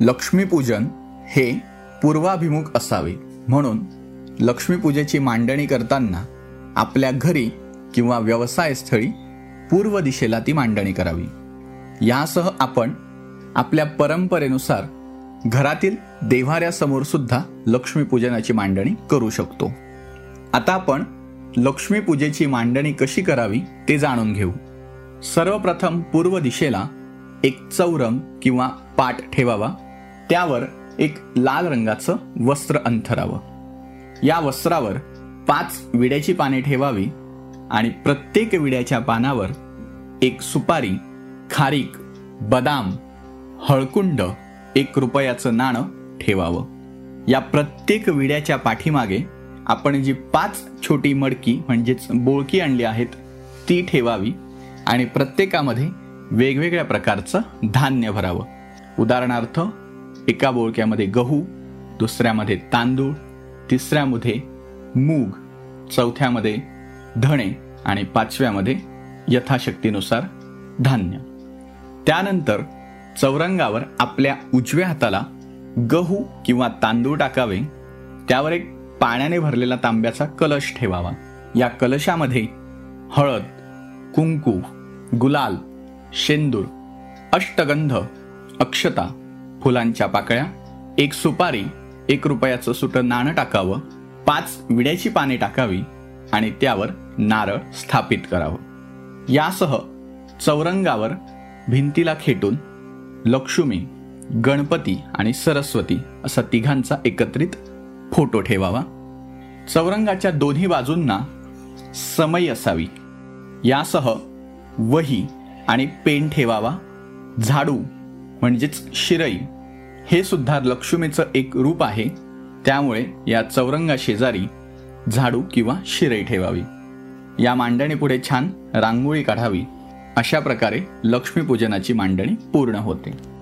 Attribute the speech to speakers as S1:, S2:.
S1: लक्ष्मीपूजन हे पूर्वाभिमुख असावे. म्हणून लक्ष्मीपूजेची मांडणी करताना आपल्या घरी किंवा व्यवसायस्थळी पूर्व दिशेला ती मांडणी करावी. यासह आपण आपल्या परंपरेनुसार घरातील देव्हाऱ्यासमोर सुद्धा लक्ष्मीपूजनाची मांडणी करू शकतो. आता आपण लक्ष्मीपूजेची मांडणी कशी करावी ते जाणून घेऊ. सर्वप्रथम पूर्व दिशेला एक चौरंग किंवा पाट ठेवावा. त्यावर एक लाल रंगाचं वस्त्र अंथरावं. या वस्त्रावर पाच विड्याची पाने ठेवावी आणि प्रत्येक विड्याच्या पानावर एक सुपारी खारीक बदाम हळकुंड एक रुपयाचं नाणं ठेवावं. या प्रत्येक विड्याच्या पाठीमागे आपण जी पाच छोटी मडकी म्हणजेच बोळकी आणली आहेत ती ठेवावी आणि प्रत्येकामध्ये वेगवेगळ्या प्रकारचं धान्य भरावं. उदाहरणार्थ एका बोळक्यामध्ये गहू दुसऱ्यामध्ये तांदूळ तिसऱ्यामध्ये मूग चौथ्यामध्ये धणे आणि पाचव्यामध्ये यथाशक्तीनुसार धान्य. त्यानंतर चौरंगावर आपल्या उजव्या हाताला गहू किंवा तांदूळ टाकावे त्यावर एक पाण्याने भरलेला तांब्याचा कलश ठेवावा. या कलशामध्ये हळद कुंकू गुलाल शेंदूर अष्टगंध अक्षता फुलांच्या पाकळ्या एक सुपारी एक रुपयाचं सुटं नाणं टाकावं पाच विड्याची पाने टाकावी आणि त्यावर नारळ स्थापित करावं. यासह चौरंगावर भिंतीला खेटून लक्ष्मी गणपती आणि सरस्वती असा तिघांचा एकत्रित फोटो ठेवावा. चौरंगाच्या दोन्ही बाजूंना समय असावी. यासह वही आणि पेन ठेवावा. झाडू म्हणजेच शिरई हे सुद्धा लक्ष्मीचं एक रूप आहे. त्यामुळे या चौरंगा शेजारी झाडू किंवा शिरई ठेवावी. या मांडणीपुढे छान रांगोळी काढावी. अशा प्रकारे लक्ष्मीपूजनाची मांडणी पूर्ण होते.